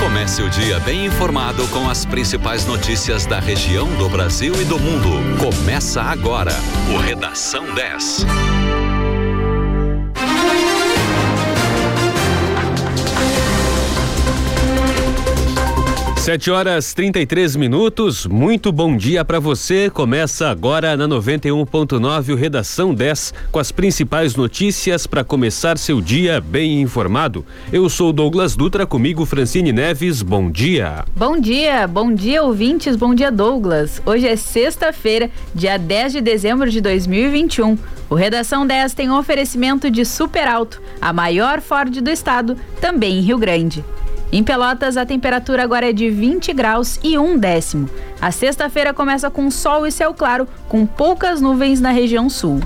Comece o dia bem informado com as principais notícias da região, do Brasil e do mundo. Começa agora o Redação 10. Sete horas 33 minutos. Muito bom dia para você. Começa agora na 91.9 o Redação 10 com as principais notícias para começar seu dia bem informado. Eu sou Douglas Dutra, comigo Francine Neves. Bom dia. Bom dia, bom dia ouvintes, bom dia Douglas. Hoje é sexta-feira, dia 10 de dezembro de 2021. O Redação 10 tem um oferecimento de Super Alto, a maior Ford do estado, também em Rio Grande. Em Pelotas, a temperatura agora é de 20 graus e um décimo. A sexta-feira começa com sol e céu claro, com poucas nuvens na região sul.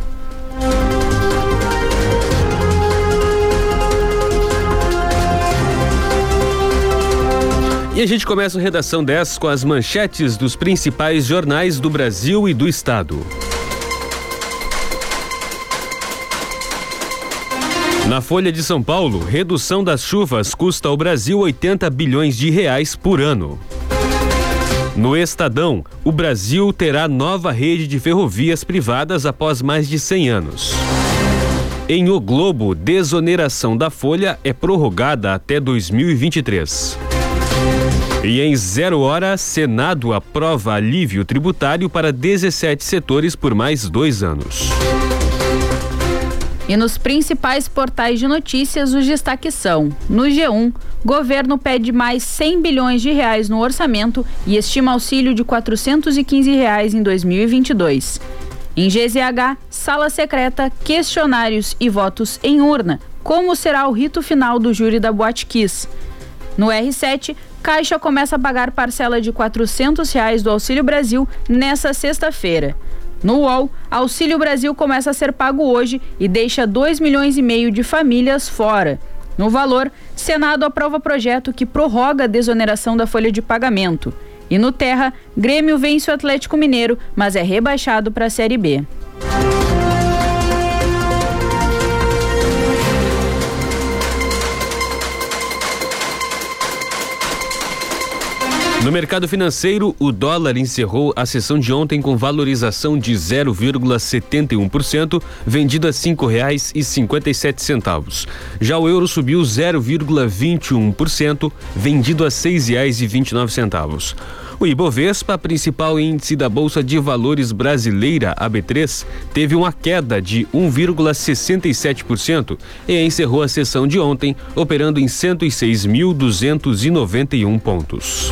E a gente começa a redação 10 com as manchetes dos principais jornais do Brasil e do estado. Na Folha de São Paulo, redução das chuvas custa ao Brasil 80 bilhões de reais por ano. No Estadão, o Brasil terá nova rede de ferrovias privadas após mais de 100 anos. Em O Globo, desoneração da folha é prorrogada até 2023. E em zero hora, Senado aprova alívio tributário para 17 setores por mais dois anos. E nos principais portais de notícias, os destaques são: no G1, governo pede mais 100 bilhões de reais no orçamento e estima auxílio de 415 reais em 2022. Em GZH, sala secreta, questionários e votos em urna. Como será o rito final do júri da Boate Kiss? No R7, Caixa começa a pagar parcela de 400 reais do Auxílio Brasil nessa sexta-feira. No UOL, Auxílio Brasil começa a ser pago hoje e deixa 2 milhões e meio de famílias fora. No valor, Senado aprova projeto que prorroga a desoneração da folha de pagamento. E no Terra, Grêmio vence o Atlético Mineiro, mas é rebaixado para a Série B. No mercado financeiro, o dólar encerrou a sessão de ontem com valorização de 0,71%, vendido a cinco reais e cinquenta e sete centavos. Já o euro subiu 0,21%, vendido a seis reais e vinte e nove centavos. O Ibovespa, principal índice da Bolsa de Valores brasileira, a B3, teve uma queda de 1,67% e encerrou a sessão de ontem operando em 106.291 pontos.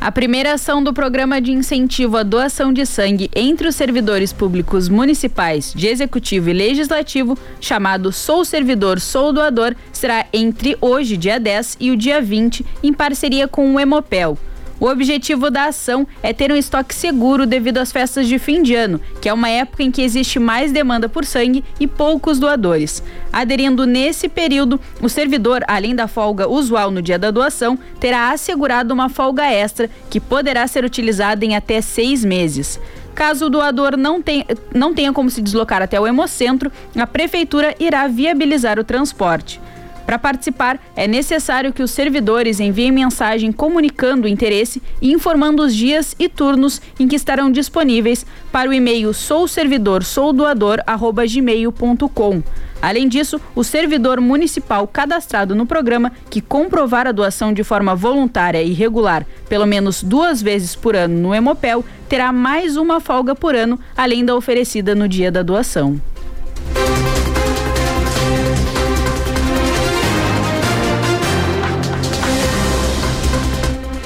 A primeira ação do programa de incentivo à doação de sangue entre os servidores públicos municipais, de executivo e legislativo, chamado Sou Servidor, Sou Doador, será entre hoje, dia 10, e o dia 20, em parceria com o Hemopel. O objetivo da ação é ter um estoque seguro devido às festas de fim de ano, que é uma época em que existe mais demanda por sangue e poucos doadores. Aderindo nesse período, o servidor, além da folga usual no dia da doação, terá assegurado uma folga extra que poderá ser utilizada em até seis meses. Caso o doador não tenha, não tenha como se deslocar até o Hemocentro, a Prefeitura irá viabilizar o transporte. Para participar, é necessário que os servidores enviem mensagem comunicando o interesse e informando os dias e turnos em que estarão disponíveis para o e-mail souservidor.soudoador@gmail.com. Além disso, o servidor municipal cadastrado no programa que comprovar a doação de forma voluntária e regular pelo menos duas vezes por ano no Hemopel terá mais uma folga por ano, além da oferecida no dia da doação.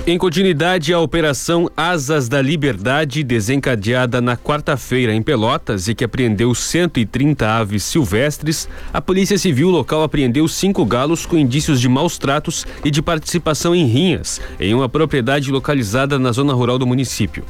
Em continuidade à Operação Asas da Liberdade, desencadeada na quarta-feira em Pelotas e que apreendeu 130 aves silvestres, a Polícia Civil local apreendeu cinco galos com indícios de maus tratos e de participação em rinhas, em uma propriedade localizada na zona rural do município.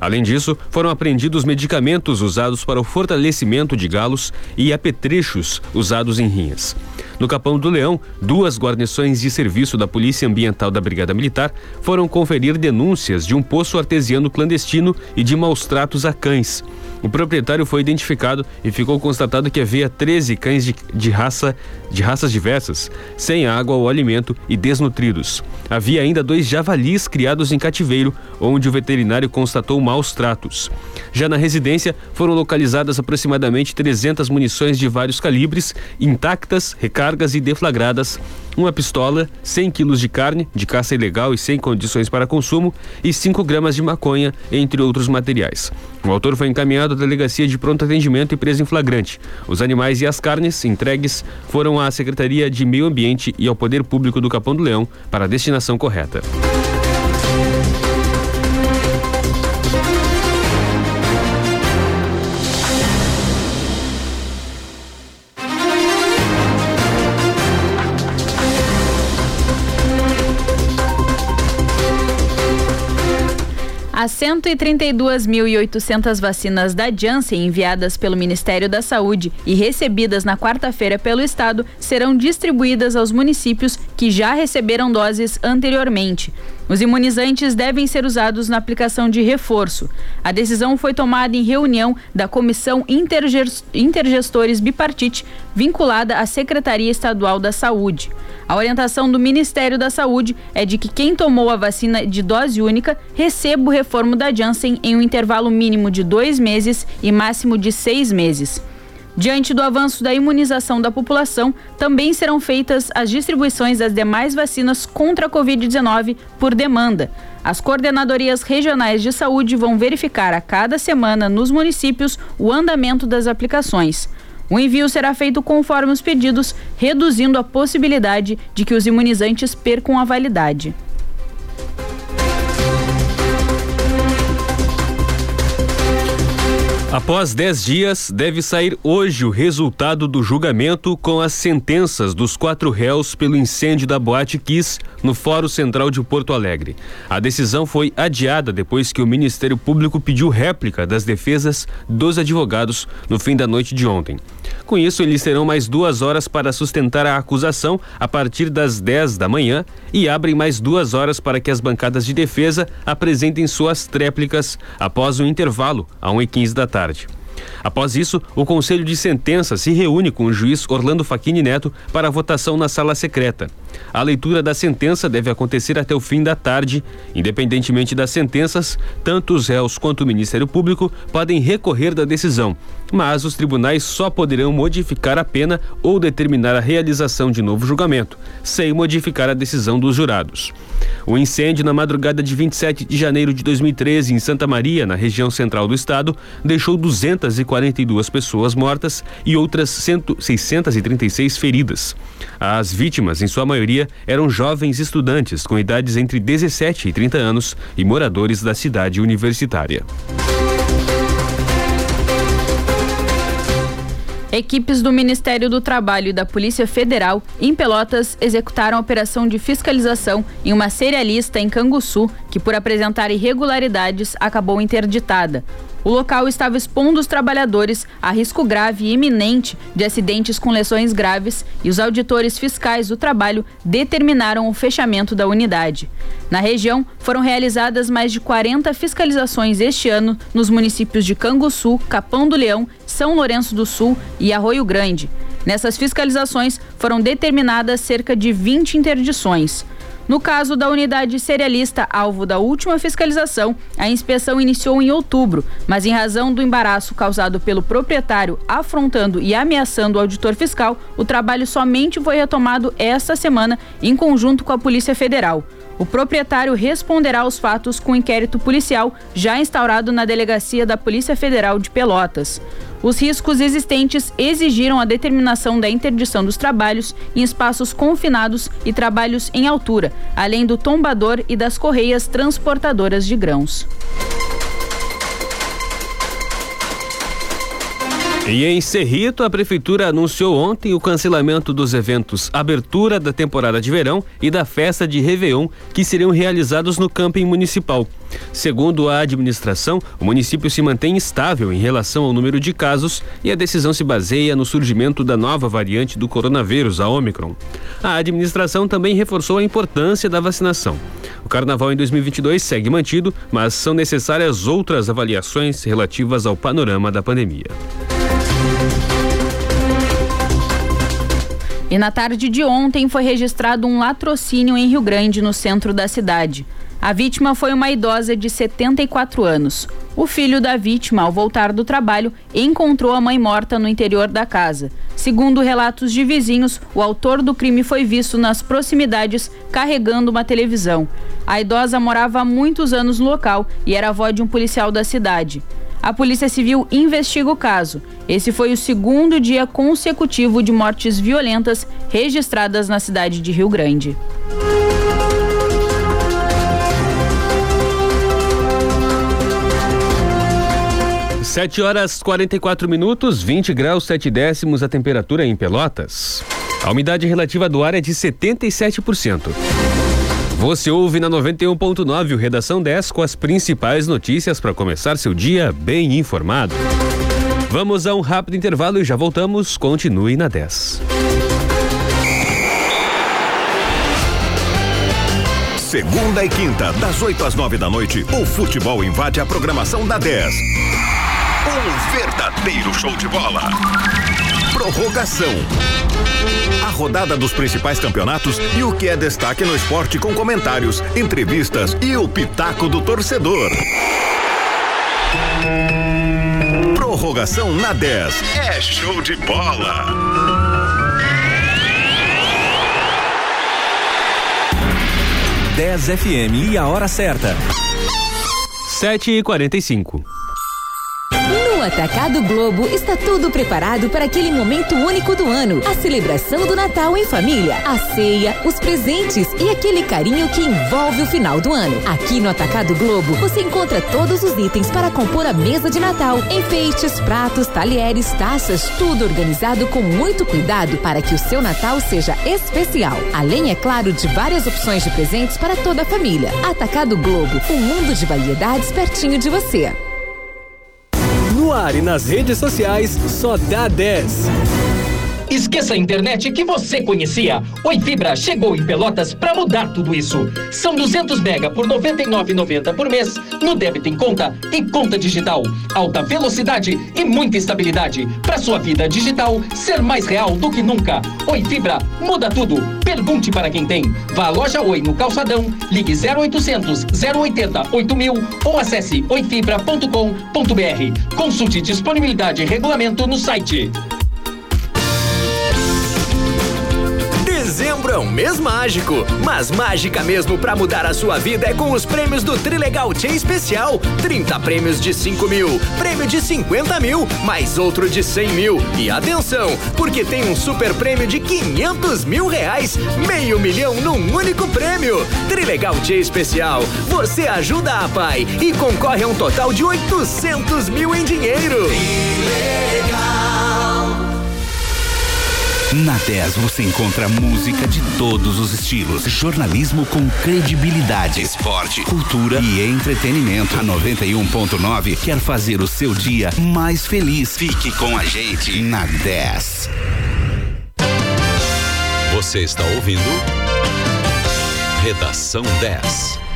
Além disso, foram apreendidos medicamentos usados para o fortalecimento de galos e apetrechos usados em rinhas. No Capão do Leão, duas guarnições de serviço da Polícia Ambiental da Brigada Militar foram conferir denúncias de um poço artesiano clandestino e de maus tratos a cães. O proprietário foi identificado e ficou constatado que havia 13 cães de, de, raça, de raças diversas, sem água ou alimento e desnutridos. Havia ainda dois javalis criados em cativeiro, onde o veterinário constatou maus tratos. Já na residência, foram localizadas aproximadamente 300 munições de vários calibres, intactas, recargas e deflagradas, uma pistola, 100 quilos de carne, de caça ilegal e sem condições para consumo, e 5 gramas de maconha, entre outros materiais. O autor foi encaminhado à delegacia de pronto atendimento e preso em flagrante. Os animais e as carnes entregues foram à Secretaria de Meio Ambiente e ao Poder Público do Capão do Leão para a destinação correta. As 132.800 vacinas da Janssen enviadas pelo Ministério da Saúde e recebidas na quarta-feira pelo Estado serão distribuídas aos municípios que já receberam doses anteriormente. Os imunizantes devem ser usados na aplicação de reforço. A decisão foi tomada em reunião da Comissão Intergestores Bipartite, vinculada à Secretaria Estadual da Saúde. A orientação do Ministério da Saúde é de que quem tomou a vacina de dose única receba o reformo da Janssen em um intervalo mínimo de dois meses e máximo de seis meses. Diante do avanço da imunização da população, também serão feitas as distribuições das demais vacinas contra a Covid-19 por demanda. As coordenadorias regionais de saúde vão verificar a cada semana nos municípios o andamento das aplicações. O envio será feito conforme os pedidos, reduzindo a possibilidade de que os imunizantes percam a validade. Após 10 dias, deve sair hoje o resultado do julgamento com as sentenças dos quatro réus pelo incêndio da Boate Kiss no Fórum Central de Porto Alegre. A decisão foi adiada depois que o Ministério Público pediu réplica das defesas dos advogados no fim da noite de ontem. Com isso, eles terão mais duas horas para sustentar a acusação a partir das 10 da manhã e abrem mais duas horas para que as bancadas de defesa apresentem suas tréplicas após um intervalo, a 1h15 da tarde tarde. Após isso, o Conselho de Sentença se reúne com o juiz Orlando Facchini Neto para a votação na sala secreta. A leitura da sentença deve acontecer até o fim da tarde. Independentemente das sentenças, tanto os réus quanto o Ministério Público podem recorrer da decisão, mas os tribunais só poderão modificar a pena ou determinar a realização de novo julgamento, sem modificar a decisão dos jurados. O incêndio na madrugada de 27 de janeiro de 2013 em Santa Maria, na região central do estado, deixou 242 pessoas mortas e outras 636 feridas. As vítimas, em sua maioria, eram jovens estudantes com idades entre 17 e 30 anos e moradores da cidade universitária. Equipes do Ministério do Trabalho e da Polícia Federal, em Pelotas, executaram a operação de fiscalização em uma cerealista em Canguçu, que, por apresentar irregularidades, acabou interditada. O local estava expondo os trabalhadores a risco grave e iminente de acidentes com lesões graves e os auditores fiscais do trabalho determinaram o fechamento da unidade. Na região, foram realizadas mais de 40 fiscalizações este ano nos municípios de Canguçu, Capão do Leão, São Lourenço do Sul e Arroio Grande. Nessas fiscalizações foram determinadas cerca de 20 interdições. No caso da unidade cerealista, alvo da última fiscalização, a inspeção iniciou em outubro, mas em razão do embaraço causado pelo proprietário afrontando e ameaçando o auditor fiscal, o trabalho somente foi retomado esta semana em conjunto com a Polícia Federal. O proprietário responderá aos fatos com inquérito policial já instaurado na delegacia da Polícia Federal de Pelotas. Os riscos existentes exigiram a determinação da interdição dos trabalhos em espaços confinados e trabalhos em altura, além do tombador e das correias transportadoras de grãos. E em Cerrito, a prefeitura anunciou ontem o cancelamento dos eventos Abertura da temporada de verão e da festa de Réveillon, que seriam realizados no camping municipal. Segundo a administração, o município se mantém estável em relação ao número de casos e a decisão se baseia no surgimento da nova variante do coronavírus, a Omicron. A administração também reforçou a importância da vacinação. O carnaval em 2022 segue mantido, mas são necessárias outras avaliações relativas ao panorama da pandemia. E na tarde de ontem foi registrado um latrocínio em Rio Grande, no centro da cidade. A vítima foi uma idosa de 74 anos. O filho da vítima, ao voltar do trabalho, encontrou a mãe morta no interior da casa. Segundo relatos de vizinhos, o autor do crime foi visto nas proximidades carregando uma televisão. A idosa morava há muitos anos no local e era avó de um policial da cidade. A Polícia Civil investiga o caso. Esse foi o segundo dia consecutivo de mortes violentas registradas na cidade de Rio Grande. 7 horas 44 minutos, 20 graus 7 décimos a temperatura em Pelotas. A umidade relativa do ar é de 77%. Você ouve na 91.9 o Redação 10 com as principais notícias para começar seu dia bem informado. Vamos a um rápido intervalo e já voltamos. Continue na 10. Segunda e quinta, das 8 às 9 da noite, o futebol invade a programação da 10. Um verdadeiro show de bola. Prorrogação. A rodada dos principais campeonatos e o que é destaque no esporte com comentários, entrevistas e o pitaco do torcedor. Prorrogação na 10. É show de bola. Dez FM e a hora certa. Sete e quarenta e cinco. No Atacado Globo está tudo preparado para aquele momento único do ano. A celebração do Natal em família, a ceia, os presentes e aquele carinho que envolve o final do ano. Aqui no Atacado Globo você encontra todos os itens para compor a mesa de Natal. Enfeites, pratos, talheres, taças, tudo organizado com muito cuidado para que o seu Natal seja especial. Além, é claro, de várias opções de presentes para toda a família. Atacado Globo, um mundo de variedades pertinho de você. Ar e nas redes sociais, só dá 10. Esqueça a internet que você conhecia. Oi Fibra chegou em Pelotas para mudar tudo isso. São 200 mega por 99,90 por mês no débito em conta e conta digital. Alta velocidade e muita estabilidade para sua vida digital ser mais real do que nunca. Oi Fibra muda tudo. Pergunte para quem tem. Vá à loja Oi no Calçadão, ligue 0800 080 8000 ou acesse oifibra.com.br. Consulte disponibilidade e regulamento no site. Um mês mágico, mas mágica mesmo pra mudar a sua vida é com os prêmios do Trilegal Tia Especial. 30 prêmios de 5 mil, prêmio de 50 mil, mais outro de 100 mil. E atenção, porque tem um super prêmio de 500 mil reais, meio milhão num único prêmio. Trilegal Tia Especial, você ajuda a pai e concorre a um total de 800 mil em dinheiro. Na 10 você encontra música de todos os estilos, jornalismo com credibilidade, esporte, cultura e entretenimento. A 91.9 quer fazer o seu dia mais feliz. Fique com a gente na 10. Você está ouvindo? Redação 10.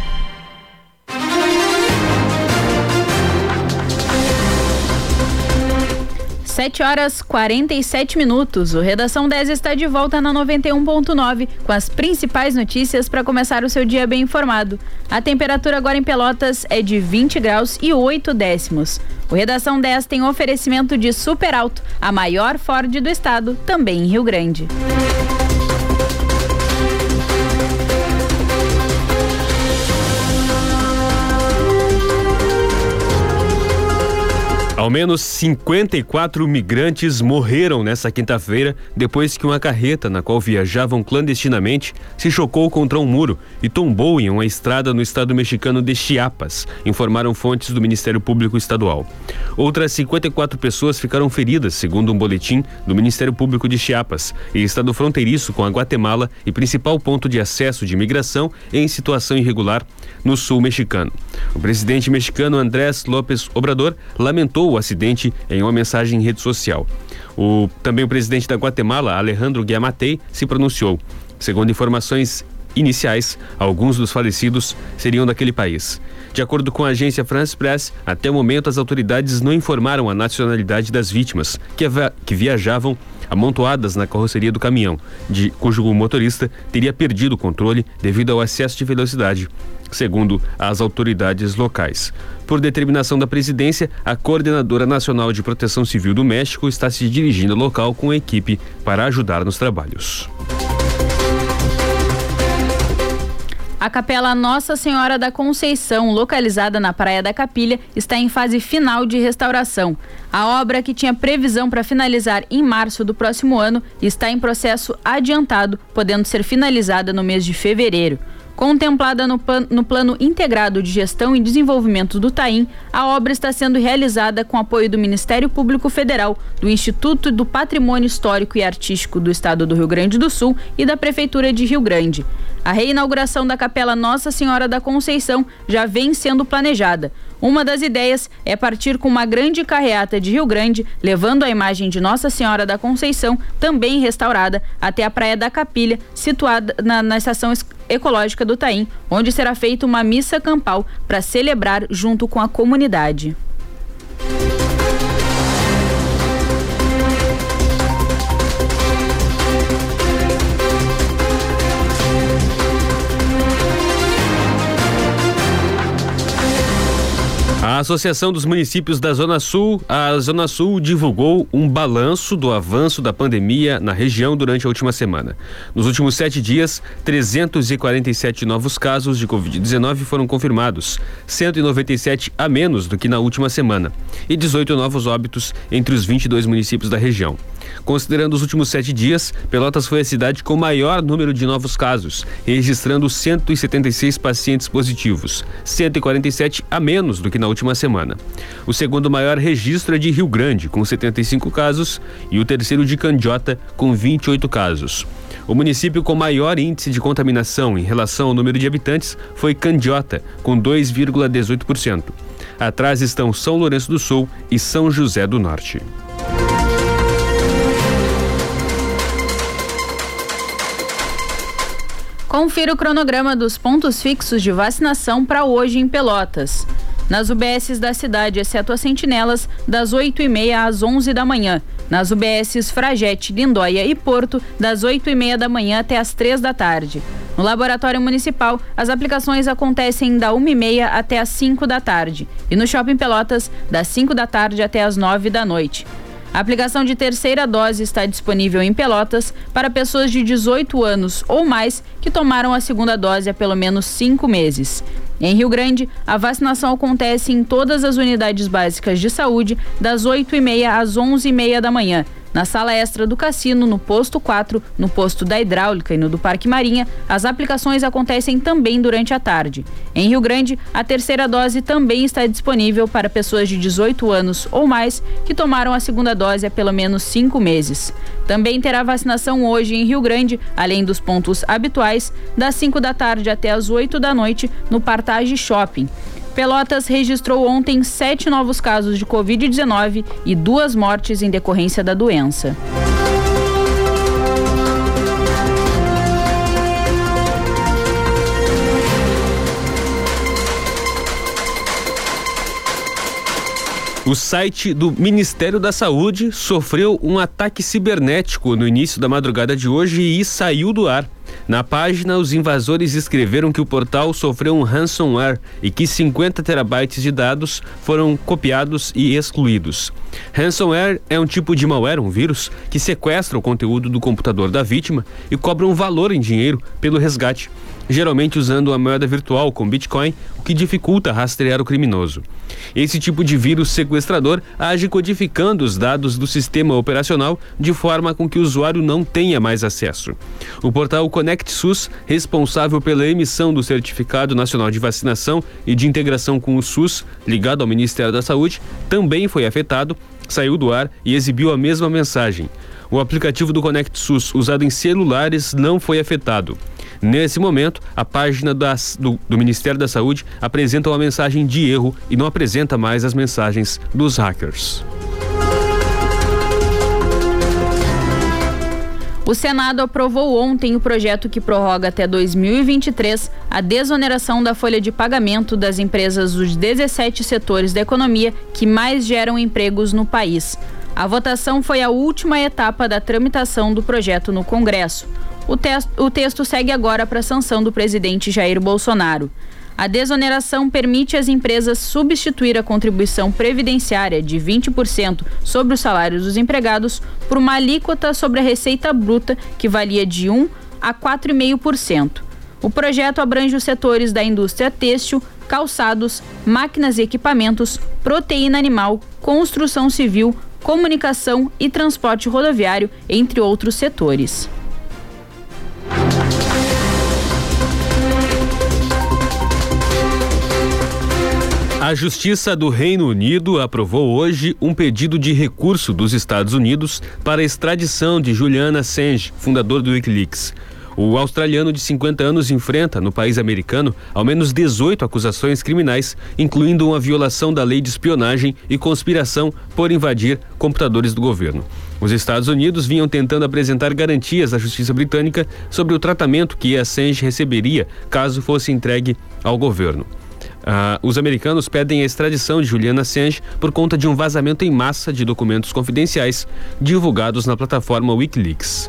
Sete horas 47 minutos. O Redação 10 está de volta na 91.9 com as principais notícias para começar o seu dia bem informado. A temperatura agora em Pelotas é de 20 graus e 8 décimos. O Redação 10 tem oferecimento de Super Alto, a maior Ford do estado, também em Rio Grande. Ao menos 54 migrantes morreram nesta quinta-feira depois que uma carreta na qual viajavam clandestinamente se chocou contra um muro e tombou em uma estrada no estado mexicano de Chiapas, informaram fontes do Ministério Público Estadual. Outras 54 pessoas ficaram feridas, segundo um boletim do Ministério Público de Chiapas, e estado fronteiriço com a Guatemala e principal ponto de acesso de imigração em situação irregular no sul mexicano. O presidente mexicano Andrés López Obrador lamentou lamentou o acidente em uma mensagem em rede social. O, também o presidente da Guatemala, Alejandro Guiamatei, se pronunciou. Segundo informações iniciais, alguns dos falecidos seriam daquele país. De acordo com a agência France Press, até o momento as autoridades não informaram a nacionalidade das vítimas, que, que viajavam amontoadas na carroceria do caminhão, de cujo motorista teria perdido o controle devido ao excesso de velocidade segundo as autoridades locais. Por determinação da presidência, a Coordenadora Nacional de Proteção Civil do México está se dirigindo ao local com a equipe para ajudar nos trabalhos. A capela Nossa Senhora da Conceição, localizada na Praia da Capilha, está em fase final de restauração. A obra, que tinha previsão para finalizar em março do próximo ano, está em processo adiantado, podendo ser finalizada no mês de fevereiro. Contemplada no, no, Plano Integrado de Gestão e Desenvolvimento do TAIM, a obra está sendo realizada com apoio do Ministério Público Federal, do Instituto do Patrimônio Histórico e Artístico do Estado do Rio Grande do Sul e da Prefeitura de Rio Grande. A reinauguração da Capela Nossa Senhora da Conceição já vem sendo planejada. Uma das ideias é partir com uma grande carreata de Rio Grande, levando a imagem de Nossa Senhora da Conceição, também restaurada, até a Praia da Capilha, situada na, na estação ecológica do Taim, onde será feita uma missa campal para celebrar junto com a comunidade. A Associação dos Municípios da Zona Sul, a Zona Sul divulgou um balanço do avanço da pandemia na região durante a última semana. Nos últimos sete dias, 347 novos casos de Covid-19 foram confirmados, 197 a menos do que na última semana, e 18 novos óbitos entre os 22 municípios da região. Considerando os últimos sete dias, Pelotas foi a cidade com maior número de novos casos, registrando 176 pacientes positivos, 147 a menos do que na última última semana. O segundo maior registro é de Rio Grande, com 75 casos, e o terceiro de Candiota, com 28 casos. O município com maior índice de contaminação em relação ao número de habitantes foi Candiota, com 2,18%. Atrás estão São Lourenço do Sul e São José do Norte. Confira o cronograma dos pontos fixos de vacinação para hoje em Pelotas nas UBSs da cidade, exceto as sentinelas, das 8h30 às 11 da manhã. Nas UBSs Fragete, Lindóia e Porto, das 8h30 da manhã até as 3 da tarde. No Laboratório Municipal, as aplicações acontecem da 1h30 até as 5 da tarde. E no Shopping Pelotas, das 5 da tarde até as 9 da noite. A aplicação de terceira dose está disponível em Pelotas para pessoas de 18 anos ou mais que tomaram a segunda dose há pelo menos cinco meses. Em Rio Grande, a vacinação acontece em todas as unidades básicas de saúde, das 8h30 às 11h30 da manhã. Na sala extra do cassino, no posto 4, no posto da hidráulica e no do Parque Marinha, as aplicações acontecem também durante a tarde. Em Rio Grande, a terceira dose também está disponível para pessoas de 18 anos ou mais que tomaram a segunda dose há pelo menos cinco meses. Também terá vacinação hoje em Rio Grande, além dos pontos habituais, das 5 da tarde até as 8 da noite no Partage Shopping. Pelotas registrou ontem sete novos casos de Covid-19 e duas mortes em decorrência da doença. O site do Ministério da Saúde sofreu um ataque cibernético no início da madrugada de hoje e saiu do ar. Na página, os invasores escreveram que o portal sofreu um ransomware e que 50 terabytes de dados foram copiados e excluídos. Ransomware é um tipo de malware, um vírus, que sequestra o conteúdo do computador da vítima e cobra um valor em dinheiro pelo resgate geralmente usando a moeda virtual com Bitcoin, o que dificulta rastrear o criminoso. Esse tipo de vírus sequestrador age codificando os dados do sistema operacional de forma com que o usuário não tenha mais acesso. O portal Connect SUS, responsável pela emissão do Certificado Nacional de Vacinação e de integração com o SUS, ligado ao Ministério da Saúde, também foi afetado, saiu do ar e exibiu a mesma mensagem. O aplicativo do Connect SUS usado em celulares não foi afetado. Nesse momento, a página das, do, do, Ministério da Saúde apresenta uma mensagem de erro e não apresenta mais as mensagens dos hackers. O Senado aprovou ontem o projeto que prorroga até 2023 a desoneração da folha de pagamento das empresas dos 17 setores da economia que mais geram empregos no país. A votação foi a última etapa da tramitação do projeto no Congresso. O, texto, o texto segue agora para a sanção do presidente Jair Bolsonaro. A desoneração permite às empresas substituir a contribuição previdenciária de 20% sobre os salários dos empregados por uma alíquota sobre a receita bruta que valia de 1 a 4,5%. O projeto abrange os setores da indústria têxtil, calçados, máquinas e equipamentos, proteína animal, construção civil, comunicação e transporte rodoviário, entre outros setores. A Justiça do Reino Unido aprovou hoje um pedido de recurso dos Estados Unidos para a extradição de Julian Assange, fundador do Wikileaks. O australiano de 50 anos enfrenta, no país americano, ao menos 18 acusações criminais, incluindo uma violação da lei de espionagem e conspiração por invadir computadores do governo. Os Estados Unidos vinham tentando apresentar garantias à justiça britânica sobre o tratamento que Assange receberia caso fosse entregue ao governo. Uh, os americanos pedem a extradição de Juliana Assange por conta de um vazamento em massa de documentos confidenciais divulgados na plataforma Wikileaks.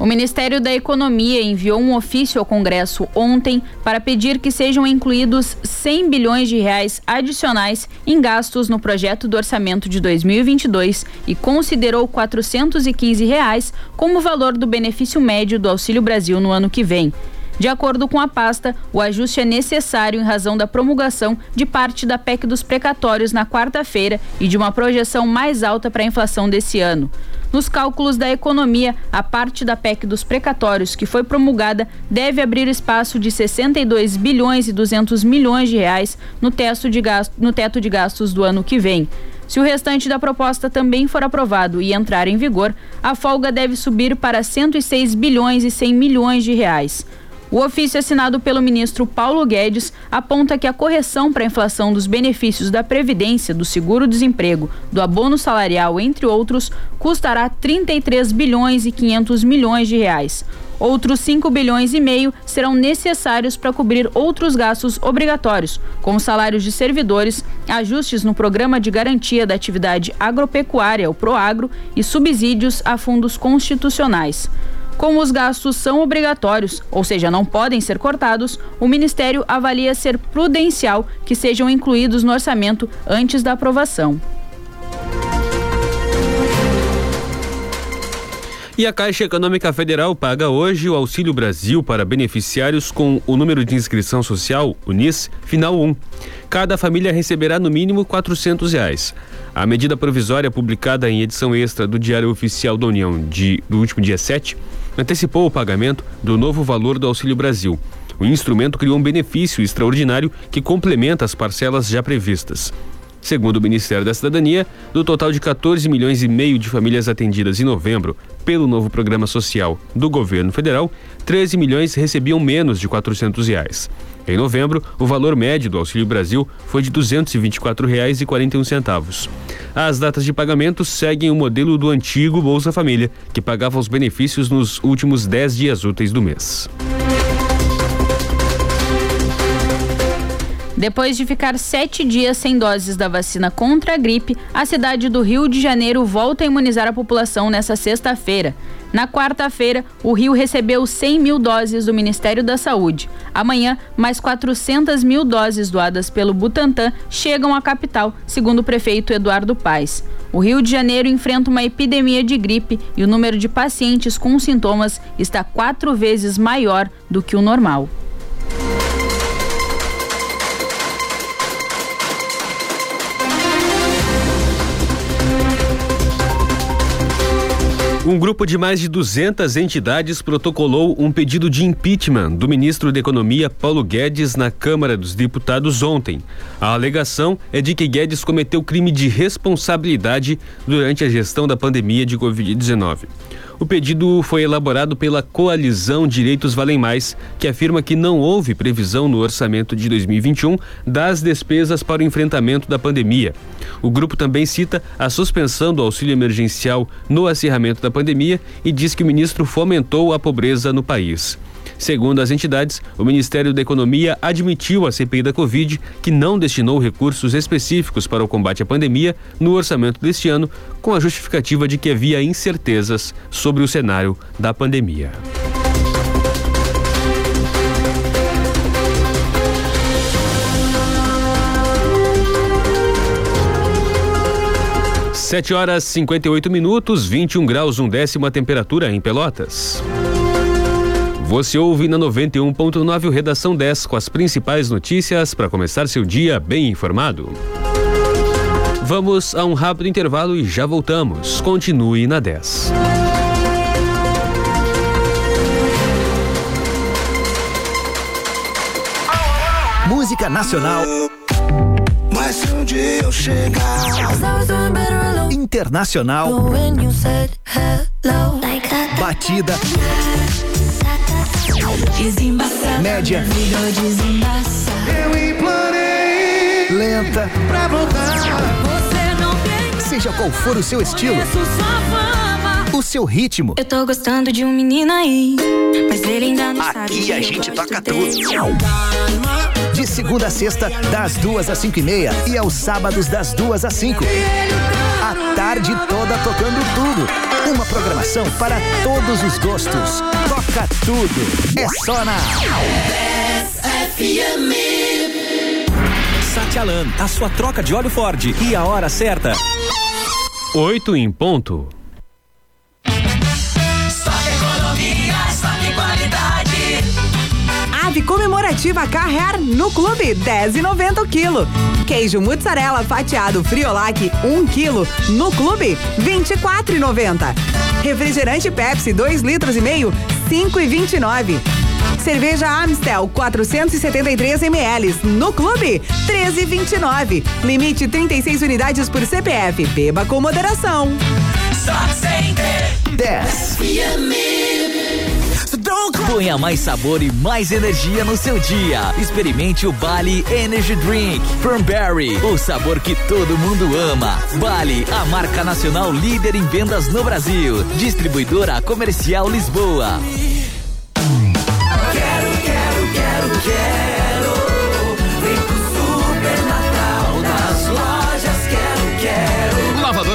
O Ministério da Economia enviou um ofício ao Congresso ontem para pedir que sejam incluídos 100 bilhões de reais adicionais em gastos no projeto do orçamento de 2022 e considerou 415 reais como valor do benefício médio do Auxílio Brasil no ano que vem. De acordo com a pasta, o ajuste é necessário em razão da promulgação de parte da PEC dos precatórios na quarta-feira e de uma projeção mais alta para a inflação desse ano. Nos cálculos da economia, a parte da PEC dos precatórios que foi promulgada deve abrir espaço de 62 bilhões e 200 milhões de reais no teto de, gasto, no teto de gastos do ano que vem. Se o restante da proposta também for aprovado e entrar em vigor, a folga deve subir para 106 bilhões e 100 milhões de reais. O ofício assinado pelo ministro Paulo Guedes aponta que a correção para a inflação dos benefícios da Previdência, do seguro-desemprego, do abono salarial, entre outros, custará 33 bilhões e 500 milhões de reais. Outros 5 bilhões e meio serão necessários para cobrir outros gastos obrigatórios, como salários de servidores, ajustes no Programa de Garantia da Atividade Agropecuária, o PROAGRO, e subsídios a fundos constitucionais. Como os gastos são obrigatórios, ou seja, não podem ser cortados, o Ministério avalia ser prudencial que sejam incluídos no orçamento antes da aprovação. E a Caixa Econômica Federal paga hoje o Auxílio Brasil para beneficiários com o número de inscrição social, o NIS, final 1. Cada família receberá no mínimo 400 reais. A medida provisória publicada em edição extra do Diário Oficial da União de, do último dia 7 antecipou o pagamento do novo valor do Auxílio Brasil. O instrumento criou um benefício extraordinário que complementa as parcelas já previstas. Segundo o Ministério da Cidadania, do total de 14 milhões e meio de famílias atendidas em novembro pelo novo programa social do governo federal, 13 milhões recebiam menos de 400 reais. Em novembro, o valor médio do Auxílio Brasil foi de R$ 224,41. As datas de pagamento seguem o modelo do antigo Bolsa Família, que pagava os benefícios nos últimos 10 dias úteis do mês. Depois de ficar sete dias sem doses da vacina contra a gripe, a cidade do Rio de Janeiro volta a imunizar a população nesta sexta-feira. Na quarta-feira, o Rio recebeu 100 mil doses do Ministério da Saúde. Amanhã, mais 400 mil doses doadas pelo Butantan chegam à capital, segundo o prefeito Eduardo Paes. O Rio de Janeiro enfrenta uma epidemia de gripe e o número de pacientes com sintomas está quatro vezes maior do que o normal. Um grupo de mais de 200 entidades protocolou um pedido de impeachment do ministro da Economia Paulo Guedes na Câmara dos Deputados ontem. A alegação é de que Guedes cometeu crime de responsabilidade durante a gestão da pandemia de Covid-19. O pedido foi elaborado pela Coalizão Direitos Valem Mais, que afirma que não houve previsão no orçamento de 2021 das despesas para o enfrentamento da pandemia. O grupo também cita a suspensão do auxílio emergencial no acirramento da pandemia e diz que o ministro fomentou a pobreza no país. Segundo as entidades, o Ministério da Economia admitiu à CPI da Covid que não destinou recursos específicos para o combate à pandemia no orçamento deste ano, com a justificativa de que havia incertezas sobre o cenário da pandemia. Sete horas 58 minutos, 21 graus, um décimo a temperatura em Pelotas. Você ouve na 91.9 o Redação 10 com as principais notícias para começar seu dia bem informado. Vamos a um rápido intervalo e já voltamos. Continue na 10. Música nacional. Mas se um dia eu chegar Internacional. Batida. Média. Eu implorei Lenta. pra voltar. Seja qual for o seu estilo, o seu ritmo. Eu tô gostando de um menino aí, mas ele ainda não sabe. Aqui a gente toca tudo. De segunda a sexta, das duas às cinco e meia. E aos sábados, das duas às cinco. A tarde toda tocando tudo. Uma programação para todos os gostos. Toca tudo. É só na. Satialan, a sua troca de óleo Ford e a hora certa. Oito em ponto. Comemorativa Carrer no Clube, 10,90 o quilo. Queijo mussarela fatiado Friolac, 1 quilo, no Clube, 24,90. Refrigerante Pepsi, 2 litros e meio, 5,29. Cerveja Amstel, 473 ml, no Clube, 13,29. Limite 36 unidades por CPF. Beba com moderação. Só Center. 10. Ponha mais sabor e mais energia no seu dia. Experimente o Bali Energy Drink Cranberry, o sabor que todo mundo ama. Bali, a marca nacional líder em vendas no Brasil. Distribuidora Comercial Lisboa.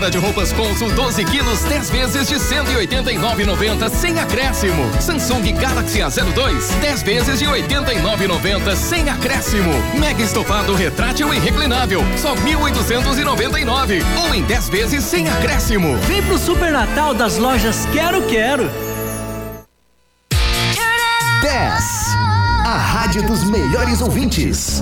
Lavadora de roupas Consul 12 quilos, 10 vezes de 189,90 sem acréscimo. Samsung Galaxy A02, 10 vezes de 89,90 sem acréscimo. Mega estofado retrátil e reclinável, só 1.899 ou em 10 vezes sem acréscimo. Vem pro Super Natal das lojas Quero Quero. 10. A rádio dos melhores ouvintes.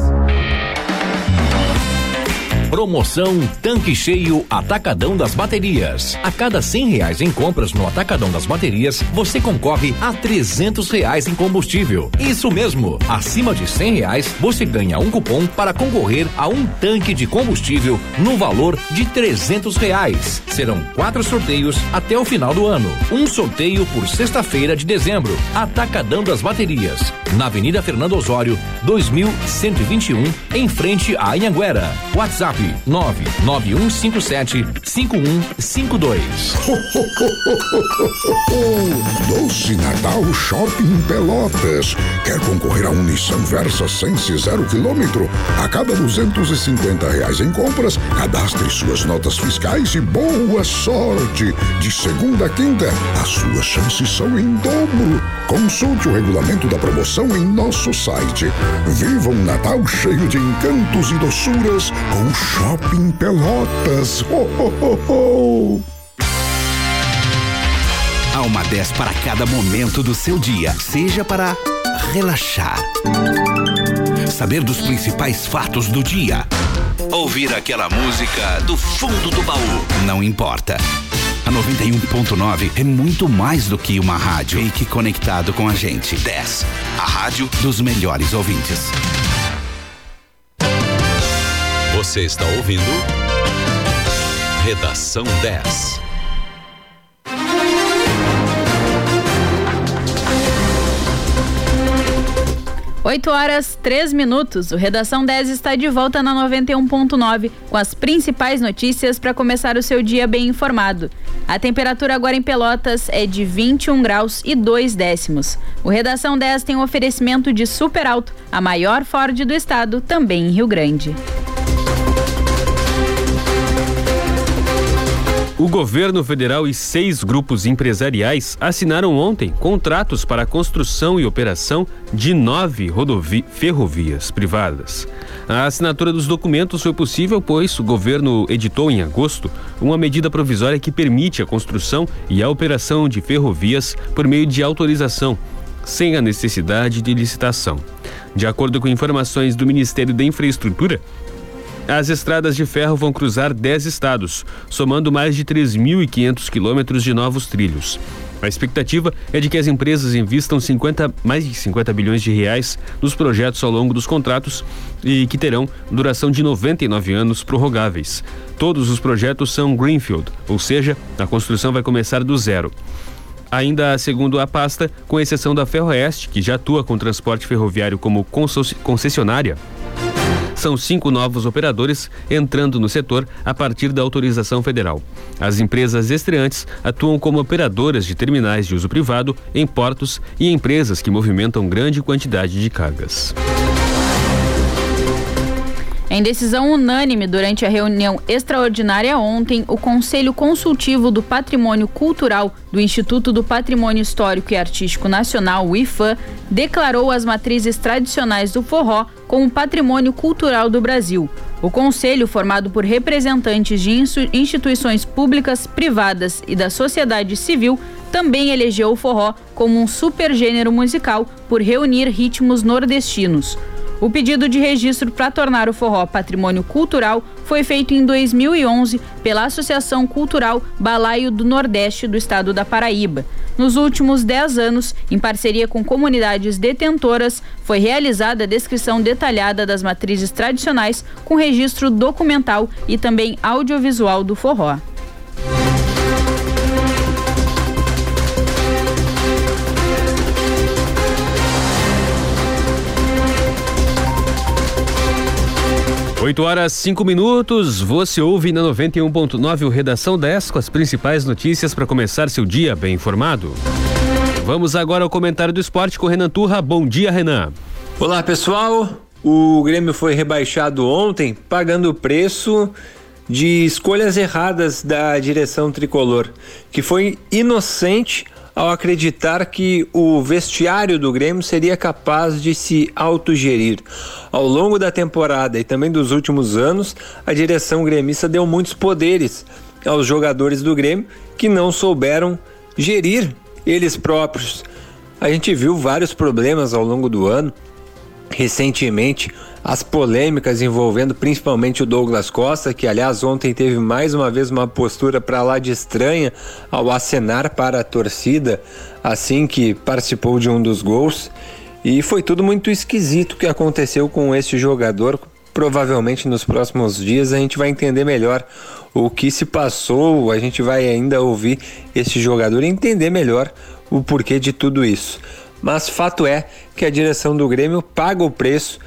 Promoção Tanque Cheio Atacadão das Baterias. A cada cem reais em compras no Atacadão das Baterias, você concorre a trezentos reais em combustível. Isso mesmo, acima de cem reais, você ganha um cupom para concorrer a um tanque de combustível no valor de trezentos reais. Serão quatro sorteios até o final do ano. Um sorteio por sexta-feira de dezembro. Atacadão das Baterias, na Avenida Fernando Osório, 2121, em frente à Anhanguera. WhatsApp WhatsApp 99157 5152. Doce Natal Shopping Pelotas. Quer concorrer a um Nissan Versa Sense zero quilômetro? A cada 250 reais em compras, cadastre suas notas fiscais e boa sorte. De segunda a quinta, as suas chances são em dobro. Consulte o regulamento da promoção em nosso site. Viva um Natal cheio de encantos e doçuras com Shopping Pelotas. Ho, ho, ho. Há uma 10 para cada momento do seu dia, seja para relaxar, saber dos principais fatos do dia, ouvir aquela música do fundo do baú, não importa. A 91.9 é muito mais do que uma rádio. Fique conectado com a gente. 10. A rádio dos melhores ouvintes. Você está ouvindo Redação 10. Oito horas, três minutos. O Redação 10 está de volta na 91.9 com as principais notícias para começar o seu dia bem informado. A temperatura agora em Pelotas é de 21 graus e 2 décimos. O Redação 10 tem um oferecimento de Super Alto, a maior Ford do estado, também em Rio Grande. O governo federal e seis grupos empresariais assinaram ontem contratos para a construção e operação de nove ferrovias privadas. A assinatura dos documentos foi possível pois o governo editou em agosto uma medida provisória que permite a construção e a operação de ferrovias por meio de autorização, sem a necessidade de licitação. De acordo com informações do Ministério da Infraestrutura, as estradas de ferro vão cruzar 10 estados, somando mais de 3.500 quilômetros de novos trilhos. A expectativa é de que as empresas investam 50, mais de 50 bilhões de reais nos projetos ao longo dos contratos e que terão duração de 99 anos prorrogáveis. Todos os projetos são Greenfield, ou seja, a construção vai começar do zero. Ainda segundo a pasta, com exceção da Ferroeste, que já atua com transporte ferroviário como concessionária, são cinco novos operadores entrando no setor a partir da autorização federal. As empresas estreantes atuam como operadoras de terminais de uso privado em portos e empresas que movimentam grande quantidade de cargas. Em decisão unânime durante a reunião extraordinária ontem, o Conselho Consultivo do Patrimônio Cultural do Instituto do Patrimônio Histórico e Artístico Nacional, o IFAM, declarou as matrizes tradicionais do forró como patrimônio cultural do Brasil. O conselho, formado por representantes de instituições públicas, privadas e da sociedade civil, também elegeu o forró como um supergênero musical por reunir ritmos nordestinos. O pedido de registro para tornar o forró patrimônio cultural foi feito em 2011 pela Associação Cultural Balaio do Nordeste do estado da Paraíba. Nos últimos 10 anos, em parceria com comunidades detentoras, foi realizada a descrição detalhada das matrizes tradicionais com registro documental e também audiovisual do forró. Oito horas cinco minutos, você ouve na 91.9 o Redação 10 com as principais notícias para começar seu dia bem informado. Vamos agora ao comentário do esporte com Renan Turra. Bom dia, Renan. Olá, pessoal. O Grêmio foi rebaixado ontem, pagando o preço de escolhas erradas da direção tricolor, que foi inocente ao acreditar que o vestiário do Grêmio seria capaz de se autogerir. Ao longo da temporada e também dos últimos anos, a direção gremista deu muitos poderes aos jogadores do Grêmio que não souberam gerir eles próprios. A gente viu vários problemas ao longo do ano. Recentemente, as polêmicas envolvendo principalmente o Douglas Costa, que aliás ontem teve mais uma vez uma postura para lá de estranha ao acenar para a torcida assim que participou de um dos gols. E foi tudo muito esquisito que aconteceu com esse jogador. Provavelmente nos próximos dias a gente vai entender melhor o que se passou, a gente vai ainda ouvir esse jogador e entender melhor o porquê de tudo isso. Mas fato é que a direção do Grêmio paga o preço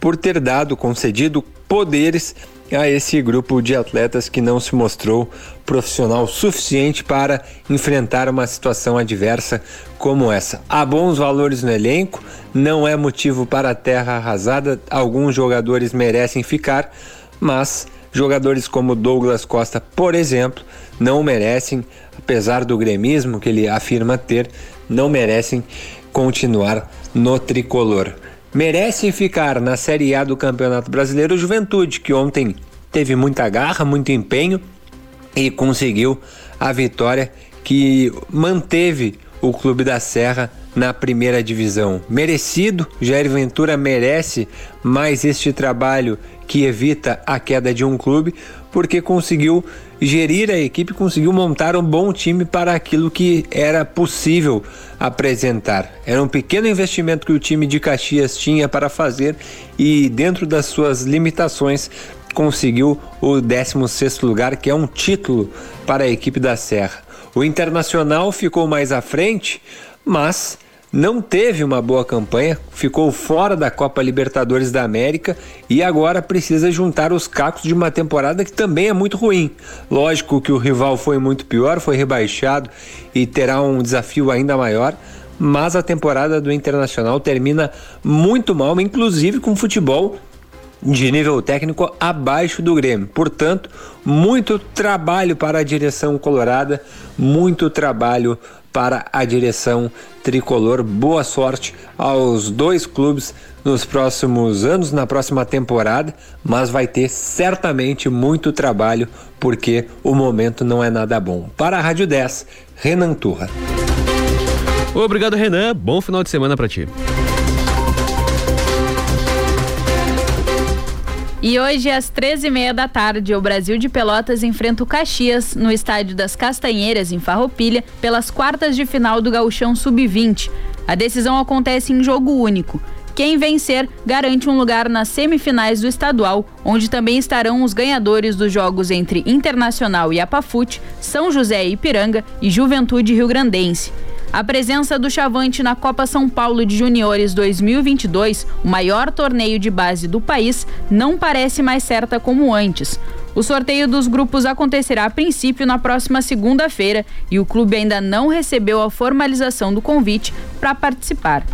por ter dado, concedido poderes a esse grupo de atletas que não se mostrou profissional suficiente para enfrentar uma situação adversa como essa. Há bons valores no elenco, não é motivo para a terra arrasada, alguns jogadores merecem ficar, mas jogadores como Douglas Costa, por exemplo, não merecem, apesar do gremismo que ele afirma ter, não merecem continuar no tricolor merece ficar na Série A do Campeonato Brasileiro Juventude, que ontem teve muita garra, muito empenho e conseguiu a vitória que manteve o Clube da Serra na primeira divisão. Merecido, Jair Ventura merece mais este trabalho que evita a queda de um clube, porque conseguiu gerir a equipe, conseguiu montar um bom time para aquilo que era possível apresentar. Era um pequeno investimento que o time de Caxias tinha para fazer e, dentro das suas limitações, conseguiu o 16 lugar, que é um título para a equipe da Serra. O Internacional ficou mais à frente, mas não teve uma boa campanha, ficou fora da Copa Libertadores da América e agora precisa juntar os cacos de uma temporada que também é muito ruim. Lógico que o rival foi muito pior, foi rebaixado e terá um desafio ainda maior, mas a temporada do Internacional termina muito mal, inclusive com futebol de nível técnico abaixo do Grêmio. Portanto, muito trabalho para a direção colorada, muito trabalho para a direção tricolor. Boa sorte aos dois clubes nos próximos anos, na próxima temporada, mas vai ter certamente muito trabalho porque o momento não é nada bom. Para a Rádio 10, Renan Turra. Obrigado, Renan. Bom final de semana para ti. E hoje, às 13h30 da tarde, o Brasil de Pelotas enfrenta o Caxias no Estádio das Castanheiras, em Farroupilha, pelas quartas de final do Gauchão Sub-20. A decisão acontece em jogo único. Quem vencer garante um lugar nas semifinais do estadual, onde também estarão os ganhadores dos jogos entre Internacional e Apafute, São José e Ipiranga e Juventude Rio Grandense. A presença do Chavante na Copa São Paulo de Juniores 2022, o maior torneio de base do país, não parece mais certa como antes. O sorteio dos grupos acontecerá a princípio na próxima segunda-feira e o clube ainda não recebeu a formalização do convite para participar.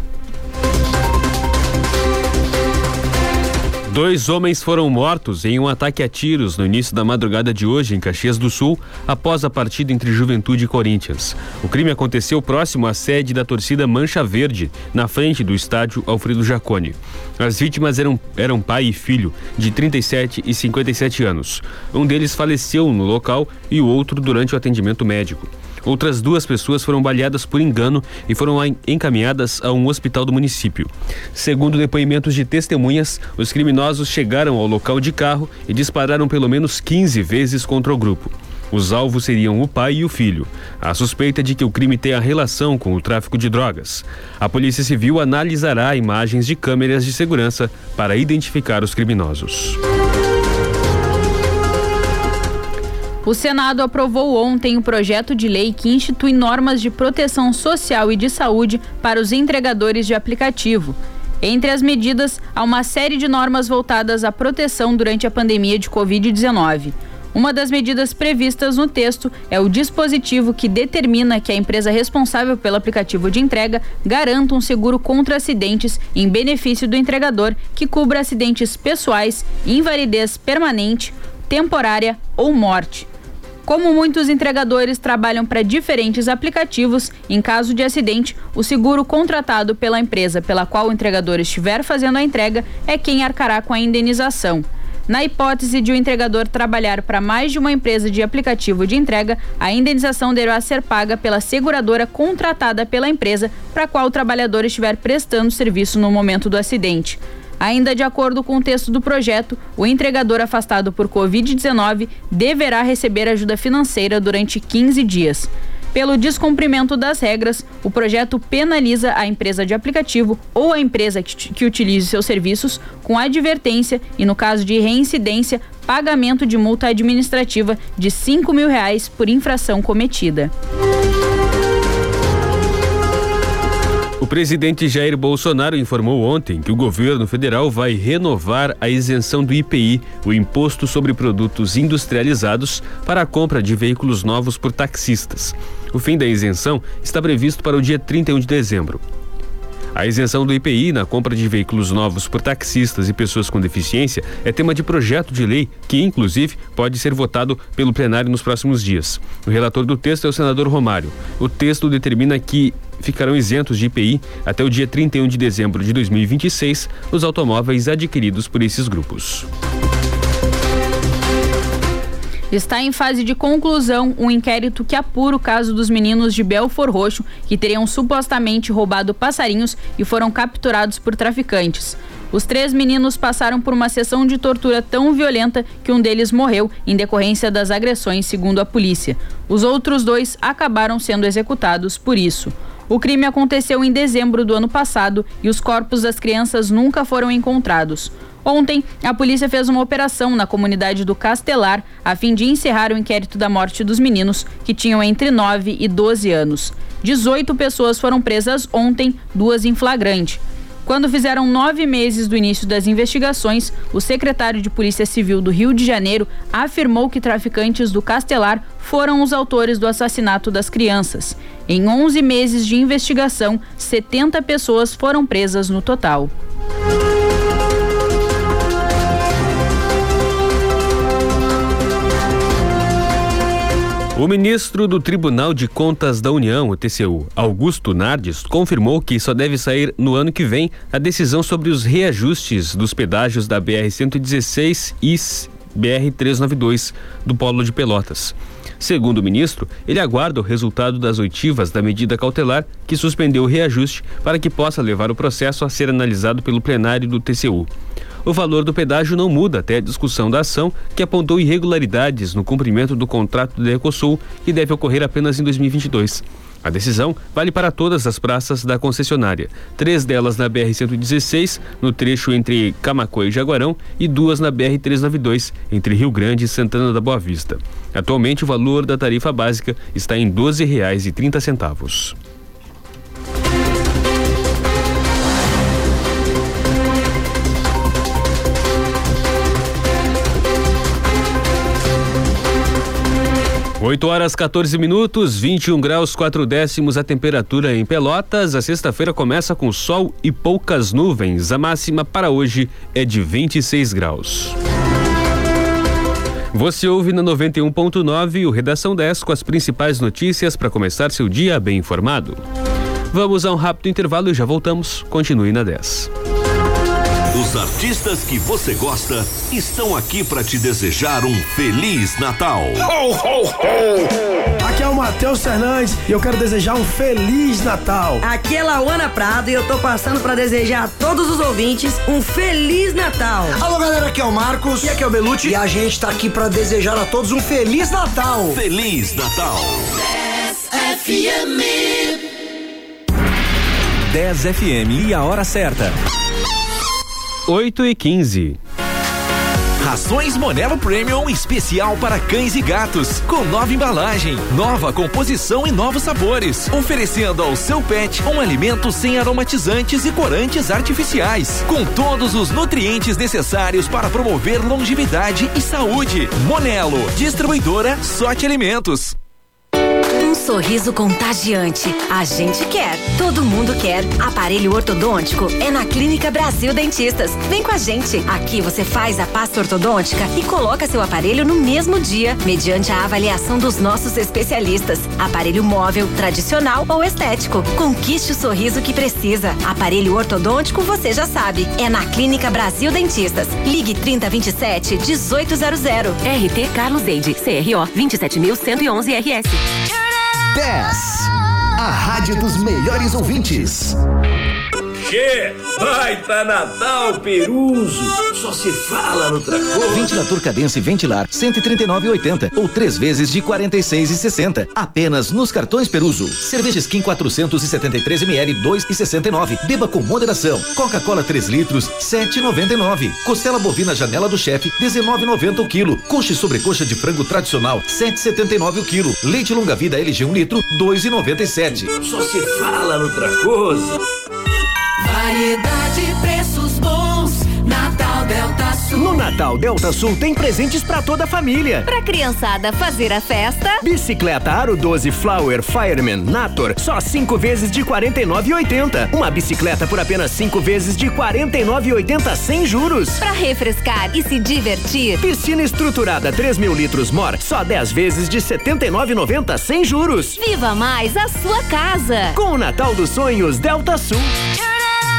Dois homens foram mortos em um ataque a tiros no início da madrugada de hoje em Caxias do Sul, após a partida entre Juventude e Corinthians. O crime aconteceu próximo à sede da torcida Mancha Verde, na frente do estádio Alfredo Jacone. As vítimas eram, eram pai e filho, de 37 e 57 anos. Um deles faleceu no local e o outro durante o atendimento médico. Outras duas pessoas foram baleadas por engano e foram encaminhadas a um hospital do município. Segundo depoimentos de testemunhas, os criminosos chegaram ao local de carro e dispararam pelo menos 15 vezes contra o grupo. Os alvos seriam o pai e o filho. A suspeita de que o crime tenha relação com o tráfico de drogas. A Polícia Civil analisará imagens de câmeras de segurança para identificar os criminosos. O Senado aprovou ontem o projeto de lei que institui normas de proteção social e de saúde para os entregadores de aplicativo. Entre as medidas, há uma série de normas voltadas à proteção durante a pandemia de Covid-19. Uma das medidas previstas no texto é o dispositivo que determina que a empresa responsável pelo aplicativo de entrega garanta um seguro contra acidentes em benefício do entregador que cubra acidentes pessoais, invalidez permanente, temporária ou morte. Como muitos entregadores trabalham para diferentes aplicativos, em caso de acidente, o seguro contratado pela empresa pela qual o entregador estiver fazendo a entrega é quem arcará com a indenização. Na hipótese de o entregador trabalhar para mais de uma empresa de aplicativo de entrega, a indenização deverá ser paga pela seguradora contratada pela empresa para qual o trabalhador estiver prestando serviço no momento do acidente. Ainda de acordo com o texto do projeto, o entregador afastado por Covid-19 deverá receber ajuda financeira durante 15 dias. Pelo descumprimento das regras, o projeto penaliza a empresa de aplicativo ou a empresa que, que utilize seus serviços com advertência e, no caso de reincidência, pagamento de multa administrativa de 5 mil reais por infração cometida. O presidente Jair Bolsonaro informou ontem que o governo federal vai renovar a isenção do IPI, o Imposto sobre Produtos Industrializados, para a compra de veículos novos por taxistas. O fim da isenção está previsto para o dia 31 de dezembro. A isenção do IPI na compra de veículos novos por taxistas e pessoas com deficiência é tema de projeto de lei que, inclusive, pode ser votado pelo plenário nos próximos dias. O relator do texto é o senador Romário. O texto determina que ficarão isentos de IPI até o dia 31 de dezembro de 2026 os automóveis adquiridos por esses grupos. Está em fase de conclusão um inquérito que apura o caso dos meninos de Belfor Roxo que teriam supostamente roubado passarinhos e foram capturados por traficantes. Os três meninos passaram por uma sessão de tortura tão violenta que um deles morreu em decorrência das agressões, segundo a polícia. Os outros dois acabaram sendo executados por isso. O crime aconteceu em dezembro do ano passado e os corpos das crianças nunca foram encontrados. Ontem, a polícia fez uma operação na comunidade do Castelar a fim de encerrar o inquérito da morte dos meninos, que tinham entre 9 e 12 anos. 18 pessoas foram presas ontem, duas em flagrante. Quando fizeram nove meses do início das investigações, o secretário de Polícia Civil do Rio de Janeiro afirmou que traficantes do Castelar foram os autores do assassinato das crianças. Em 11 meses de investigação, 70 pessoas foram presas no total. O ministro do Tribunal de Contas da União, o TCU, Augusto Nardes, confirmou que só deve sair no ano que vem a decisão sobre os reajustes dos pedágios da BR-116 e BR-392 do Polo de Pelotas. Segundo o ministro, ele aguarda o resultado das oitivas da medida cautelar que suspendeu o reajuste para que possa levar o processo a ser analisado pelo plenário do TCU. O valor do pedágio não muda até a discussão da ação, que apontou irregularidades no cumprimento do contrato da Ecosul, que deve ocorrer apenas em 2022. A decisão vale para todas as praças da concessionária, três delas na BR-116, no trecho entre Camacoa e Jaguarão, e duas na BR-392, entre Rio Grande e Santana da Boa Vista. Atualmente, o valor da tarifa básica está em R$ 12,30. 8 horas 14 minutos, 21 graus 4 décimos a temperatura em Pelotas. A sexta-feira começa com sol e poucas nuvens. A máxima para hoje é de 26 graus. Você ouve na 91.9 o Redação 10 com as principais notícias para começar seu dia bem informado. Vamos a um rápido intervalo e já voltamos. Continue na 10. Os artistas que você gosta estão aqui para te desejar um feliz Natal. Ho, ho, ho! Aqui é o Matheus Fernandes e eu quero desejar um feliz Natal. Aqui é Lauana Prado e eu tô passando para desejar a todos os ouvintes um feliz Natal. Alô galera, aqui é o Marcos e aqui é o Belucci e a gente tá aqui para desejar a todos um feliz Natal. Feliz Natal. 10 FM. 10 FM e a hora certa. 8 e 15. Rações Monelo Premium especial para cães e gatos, com nova embalagem, nova composição e novos sabores, oferecendo ao seu pet um alimento sem aromatizantes e corantes artificiais, com todos os nutrientes necessários para promover longevidade e saúde. Monelo, distribuidora Sorte Alimentos. Sorriso contagiante. A gente quer. Todo mundo quer. Aparelho ortodôntico é na Clínica Brasil Dentistas. Vem com a gente. Aqui você faz a pasta ortodôntica e coloca seu aparelho no mesmo dia, mediante a avaliação dos nossos especialistas. Aparelho móvel, tradicional ou estético. Conquiste o sorriso que precisa. Aparelho ortodôntico, você já sabe. É na Clínica Brasil Dentistas. Ligue 3027 1800. RT Carlos Deide. CRO 27111 RS. 10. A rádio dos melhores ouvintes. Che, baita Natal Peruso. Só se fala no Tracor. Ventilador Cadence Ventilar 139,80 ou três vezes de 46,60. Apenas nos cartões Peruso. Cerveja Skin 473 ml 2,69. Beba com moderação. Coca-Cola 3 litros 7,99. Costela bovina Janela do Chefe 19,90 o quilo. Coxa e sobrecoxa de frango tradicional 7,79 o quilo. Leite longa vida LG 1 litro 2,97. Só se fala no Tracoso. Variedade, preços bons. Natal Delta Sul. No Natal Delta Sul tem presentes pra toda a família. Pra criançada fazer a festa. Bicicleta Aro 12 Flower Fireman Nator, só cinco vezes de 49,80. Uma bicicleta por apenas cinco vezes de 49,80 sem juros. Pra refrescar e se divertir. Piscina estruturada 3 mil litros Mor, só 10 vezes de 79,90 sem juros. Viva mais a sua casa. Com o Natal dos Sonhos Delta Sul.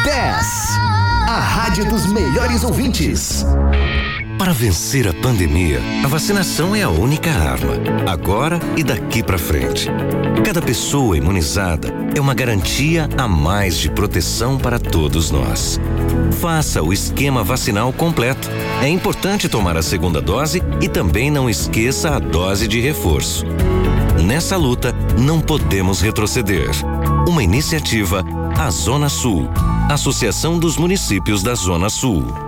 10. A rádio dos melhores ouvintes. Para vencer a pandemia, a vacinação é a única arma, agora e daqui para frente. Cada pessoa imunizada é uma garantia a mais de proteção para todos nós. Faça o esquema vacinal completo. É importante tomar a segunda dose e também não esqueça a dose de reforço. Nessa luta, não podemos retroceder. Uma iniciativa, a Zona Sul, Associação dos Municípios da Zona Sul.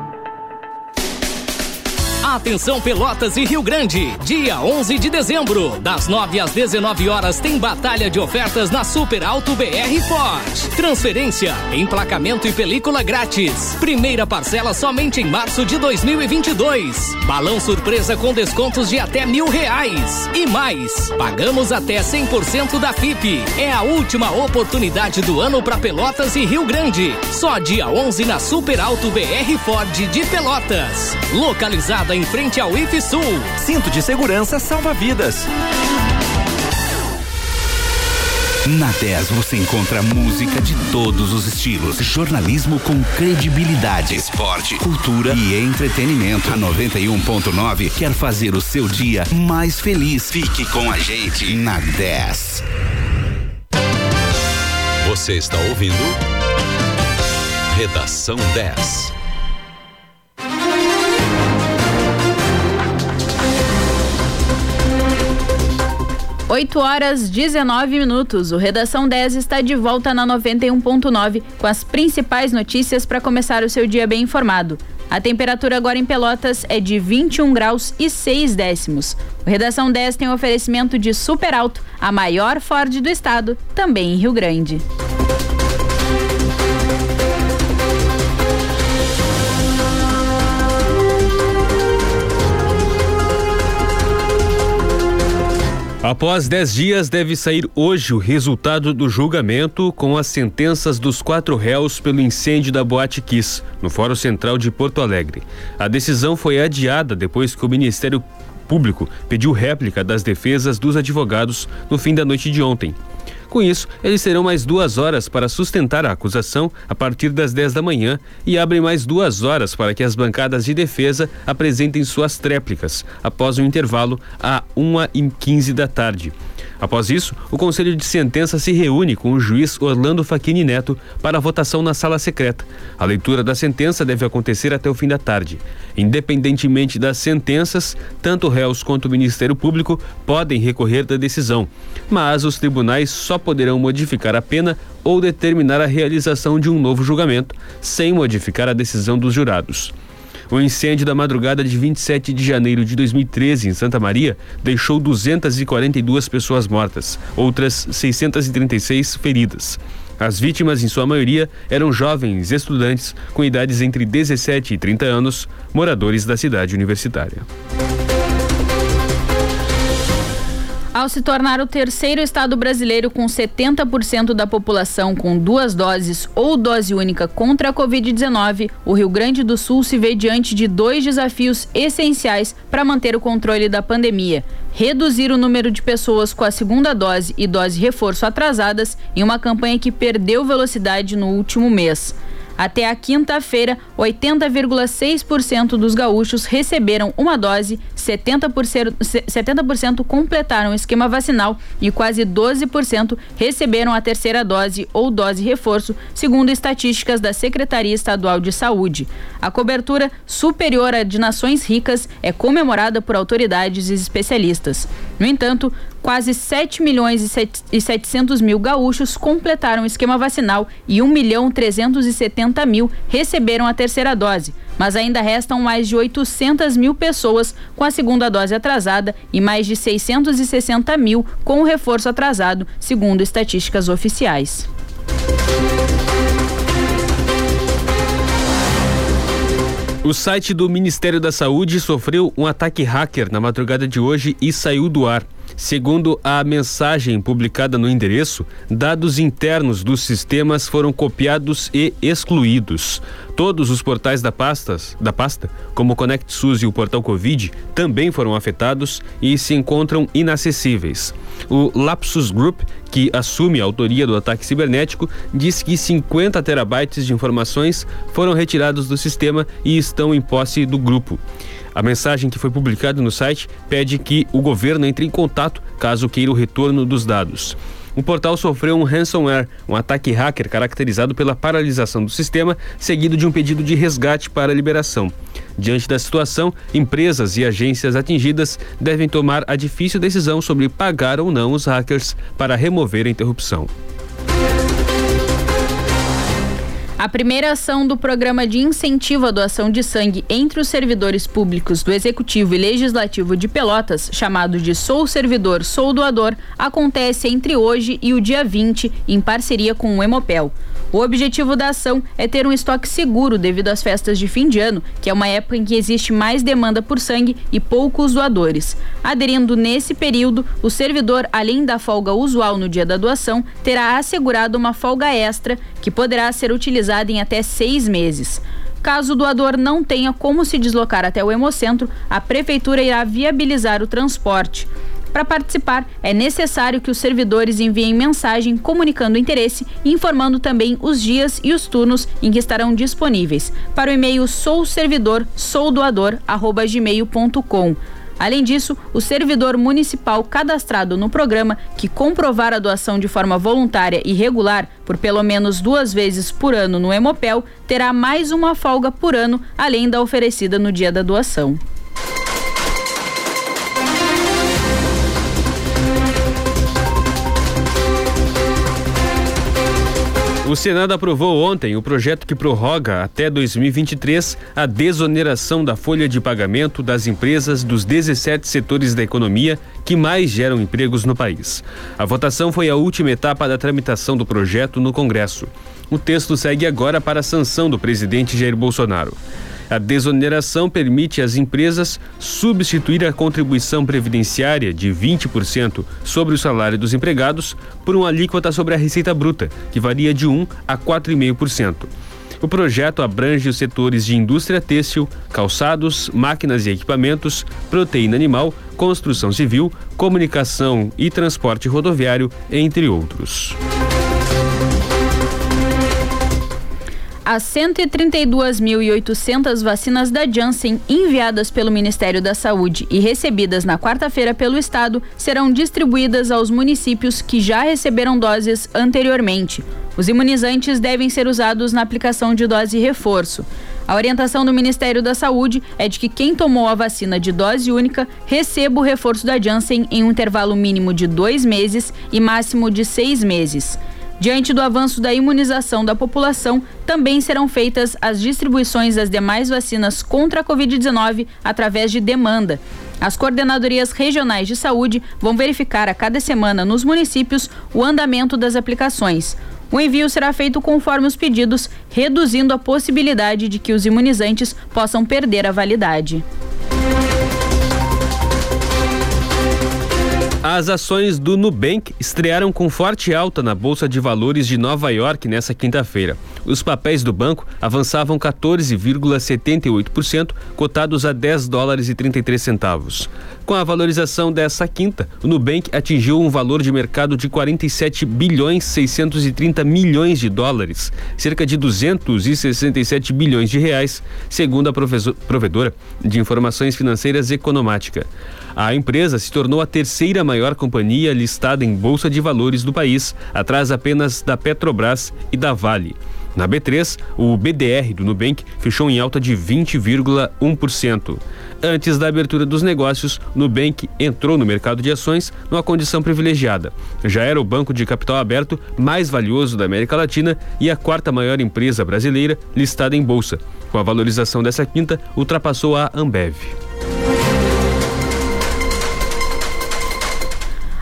Atenção Pelotas e Rio Grande, dia 11 de dezembro, das 9 às 19 horas tem batalha de ofertas na Super Alto BR Ford. Transferência, emplacamento e película grátis. Primeira parcela somente em março de 2022. Balão surpresa com descontos de até mil reais. E mais, pagamos até 100% da FIP. É a última oportunidade do ano para Pelotas e Rio Grande. Só dia 11 na Super Alto BR Ford de Pelotas. Localizada em frente ao IFSUL. Cinto de segurança salva vidas. Na 10 você encontra música de todos os estilos, jornalismo com credibilidade, esporte, cultura e entretenimento. A 91.9 quer fazer o seu dia mais feliz. Fique com a gente na 10. Você está ouvindo Redação 10. 8 horas 19 minutos. O Redação 10 está de volta na 91.9 com as principais notícias para começar o seu dia bem informado. A temperatura agora em Pelotas é de 21 graus e 6 décimos. O Redação 10 tem um oferecimento de Super Alto, a maior Ford do estado, também em Rio Grande. Após 10 dias, deve sair hoje o resultado do julgamento com as sentenças dos quatro réus pelo incêndio da Boate Kiss, no Fórum Central de Porto Alegre. A decisão foi adiada depois que o Ministério Público pediu réplica das defesas dos advogados no fim da noite de ontem. Com isso, eles terão mais duas horas para sustentar a acusação a partir das 10 da manhã e abrem mais duas horas para que as bancadas de defesa apresentem suas tréplicas, após um intervalo a 1h15 da tarde. Após isso, o Conselho de Sentença se reúne com o juiz Orlando Facchini Neto para a votação na sala secreta. A leitura da sentença deve acontecer até o fim da tarde. Independentemente das sentenças, tanto réus quanto o Ministério Público podem recorrer da decisão, mas os tribunais só poderão modificar a pena ou determinar a realização de um novo julgamento, sem modificar a decisão dos jurados. O incêndio da madrugada de 27 de janeiro de 2013 em Santa Maria deixou 242 pessoas mortas, outras 636 feridas. As vítimas, em sua maioria, eram jovens estudantes com idades entre 17 e 30 anos, moradores da cidade universitária. Ao se tornar o terceiro estado brasileiro com 70% da população com duas doses ou dose única contra a Covid-19, o Rio Grande do Sul se vê diante de dois desafios essenciais para manter o controle da pandemia: reduzir o número de pessoas com a segunda dose e dose reforço atrasadas em uma campanha que perdeu velocidade no último mês. Até a quinta-feira, 80,6% dos gaúchos receberam uma dose, 70%, 70% completaram o esquema vacinal e quase 12% receberam a terceira dose ou dose reforço, segundo estatísticas da Secretaria Estadual de Saúde. A cobertura superior à de nações ricas é comemorada por autoridades e especialistas. No entanto, quase 7 milhões e 700 mil gaúchos completaram o esquema vacinal e 1 milhão 370 mil receberam a terceira dose. Mas ainda restam mais de 800 mil pessoas com a segunda dose atrasada e mais de 660 mil com o reforço atrasado, segundo estatísticas oficiais. O site do Ministério da Saúde sofreu um ataque hacker na madrugada de hoje e saiu do ar. Segundo a mensagem publicada no endereço, dados internos dos sistemas foram copiados e excluídos. Todos os portais da, pastas, da pasta, como o Conect SUS e o portal Covid, também foram afetados e se encontram inacessíveis. O Lapsus Group, que assume a autoria do ataque cibernético, diz que 50 terabytes de informações foram retirados do sistema e estão em posse do grupo. A mensagem que foi publicada no site pede que o governo entre em contato caso queira o retorno dos dados. O portal sofreu um ransomware, um ataque hacker caracterizado pela paralisação do sistema, seguido de um pedido de resgate para liberação. Diante da situação, empresas e agências atingidas devem tomar a difícil decisão sobre pagar ou não os hackers para remover a interrupção. A primeira ação do programa de incentivo à doação de sangue entre os servidores públicos do Executivo e Legislativo de Pelotas, chamado de Sou Servidor, Sou Doador, acontece entre hoje e o dia 20, em parceria com o Hemopel. O objetivo da ação é ter um estoque seguro devido às festas de fim de ano, que é uma época em que existe mais demanda por sangue e poucos doadores. Aderindo nesse período, o servidor, além da folga usual no dia da doação, terá assegurado uma folga extra que poderá ser utilizada em até seis meses. Caso o doador não tenha como se deslocar até o Hemocentro, a Prefeitura irá viabilizar o transporte. Para participar, é necessário que os servidores enviem mensagem comunicando interesse e informando também os dias e os turnos em que estarão disponíveis. Para o e-mail souservidor@gmail.com. Além disso, o servidor municipal cadastrado no programa que comprovar a doação de forma voluntária e regular por pelo menos duas vezes por ano no Hemopel terá mais uma folga por ano, além da oferecida no dia da doação. O Senado aprovou ontem o projeto que prorroga até 2023 a desoneração da folha de pagamento das empresas dos 17 setores da economia que mais geram empregos no país. A votação foi a última etapa da tramitação do projeto no Congresso. O texto segue agora para a sanção do presidente Jair Bolsonaro. A desoneração permite às empresas substituir a contribuição previdenciária de 20% sobre o salário dos empregados por uma alíquota sobre a receita bruta, que varia de 1 a 4,5%. O projeto abrange os setores de indústria têxtil, calçados, máquinas e equipamentos, proteína animal, construção civil, comunicação e transporte rodoviário, entre outros. As 132.800 vacinas da Janssen enviadas pelo Ministério da Saúde e recebidas na quarta-feira pelo Estado serão distribuídas aos municípios que já receberam doses anteriormente. Os imunizantes devem ser usados na aplicação de dose reforço. A orientação do Ministério da Saúde é de que quem tomou a vacina de dose única receba o reforço da Janssen em um intervalo mínimo de dois meses e máximo de seis meses. Diante do avanço da imunização da população, também serão feitas as distribuições das demais vacinas contra a Covid-19 através de demanda. As coordenadorias regionais de saúde vão verificar a cada semana nos municípios o andamento das aplicações. O envio será feito conforme os pedidos, reduzindo a possibilidade de que os imunizantes possam perder a validade. As ações do Nubank estrearam com forte alta na Bolsa de Valores de Nova York nessa quinta-feira. Os papéis do banco avançavam 14,78%, cotados a 10 dólares e 33 centavos. Com a valorização dessa quinta, o Nubank atingiu um valor de mercado de 47 bilhões 630 milhões de dólares, cerca de 267 bilhões de reais, segundo a provedora de informações financeiras Economática. A empresa se tornou a terceira maior companhia listada em bolsa de valores do país, atrás apenas da Petrobras e da Vale. Na B3, o BDR do Nubank fechou em alta de 20,1%. Antes da abertura dos negócios, Nubank entrou no mercado de ações numa condição privilegiada. Já era o banco de capital aberto mais valioso da América Latina e a quarta maior empresa brasileira listada em bolsa. Com a valorização dessa quinta, ultrapassou a Ambev.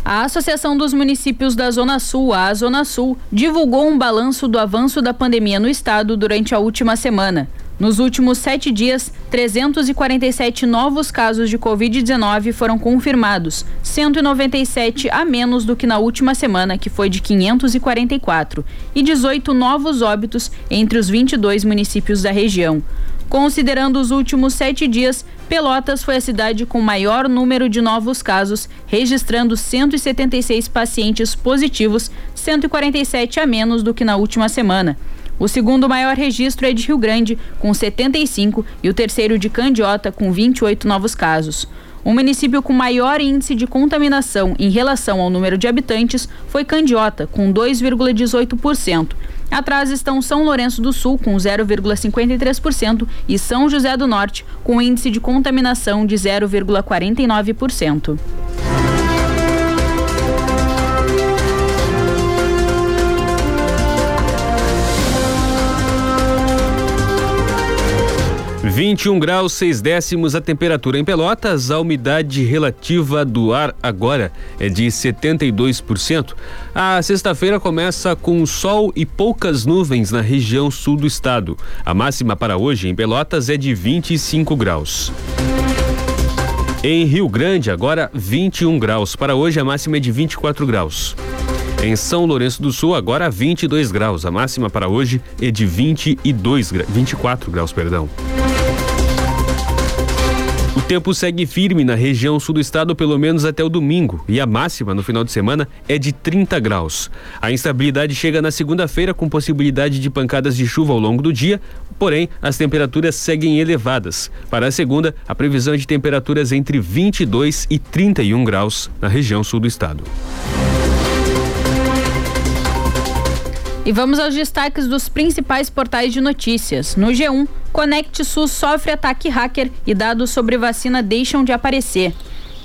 A Associação dos Municípios da Zona Sul, a Zona Sul, divulgou um balanço do avanço da pandemia no estado durante a última semana. Nos últimos sete dias, 347 novos casos de Covid-19 foram confirmados, 197 a menos do que na última semana, que foi de 544, e 18 novos óbitos entre os 22 municípios da região. Considerando os últimos sete dias, Pelotas foi a cidade com maior número de novos casos, registrando 176 pacientes positivos, 147 a menos do que na última semana. O segundo maior registro é de Rio Grande, com 75, e o terceiro de Candiota, com 28 novos casos. O município com maior índice de contaminação em relação ao número de habitantes foi Candiota, com 2,18%. Atrás estão São Lourenço do Sul, com 0,53%, e São José do Norte, com índice de contaminação de 0,49%. 21 graus 6 décimos a temperatura em Pelotas, a umidade relativa do ar agora é de 72%. A sexta-feira começa com sol e poucas nuvens na região sul do estado. A máxima para hoje em Pelotas é de 25 graus. Em Rio Grande, agora 21 graus. Para hoje, a máxima é de 24 graus. Em São Lourenço do Sul, agora 22 graus. A máxima para hoje é de 22, 24 graus, perdão. O tempo segue firme na região sul do estado pelo menos até o domingo e a máxima no final de semana é de 30 graus. A instabilidade chega na segunda-feira com possibilidade de pancadas de chuva ao longo do dia, porém as temperaturas seguem elevadas. Para a segunda, a previsão é de temperaturas entre 22 e 31 graus na região sul do estado. E vamos aos destaques dos principais portais de notícias. No G1, Conect SUS sofre ataque hacker e dados sobre vacina deixam de aparecer.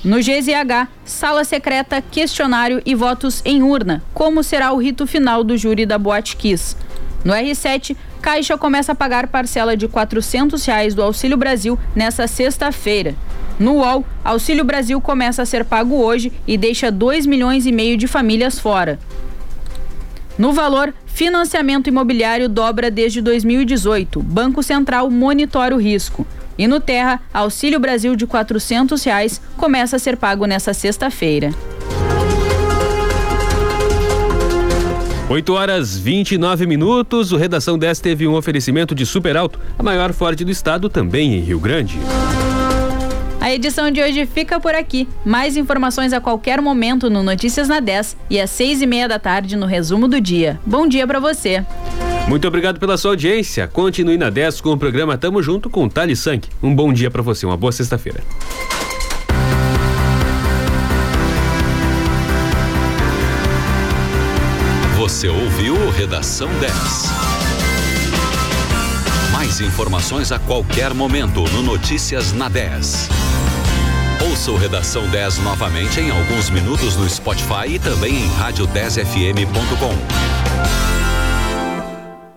No GZH, sala secreta, questionário e votos em urna. Como será o rito final do júri da Boate Kiss? No R7, Caixa começa a pagar parcela de 400 reais do Auxílio Brasil nessa sexta-feira. No UOL, Auxílio Brasil começa a ser pago hoje e deixa 2 milhões e meio de famílias fora. No valor, financiamento imobiliário dobra desde 2018. Banco Central monitora o risco. E no Terra, Auxílio Brasil de 400 reais começa a ser pago nesta sexta-feira. 8 horas 29 minutos. O Redação 10 teve um oferecimento de Super Alto, a maior forte do estado, também em Rio Grande. A edição de hoje fica por aqui. Mais informações a qualquer momento no Notícias na 10 e às seis e meia da tarde no resumo do dia. Bom dia para você. Muito obrigado pela sua audiência. Continue na 10 com o programa Tamo Junto com Tali Sank. Um bom dia para você, uma boa sexta-feira. Você ouviu Redação 10. Mais informações a qualquer momento no Notícias na 10. Ouça o Redação 10 novamente em alguns minutos no Spotify e também em rádio10fm.com.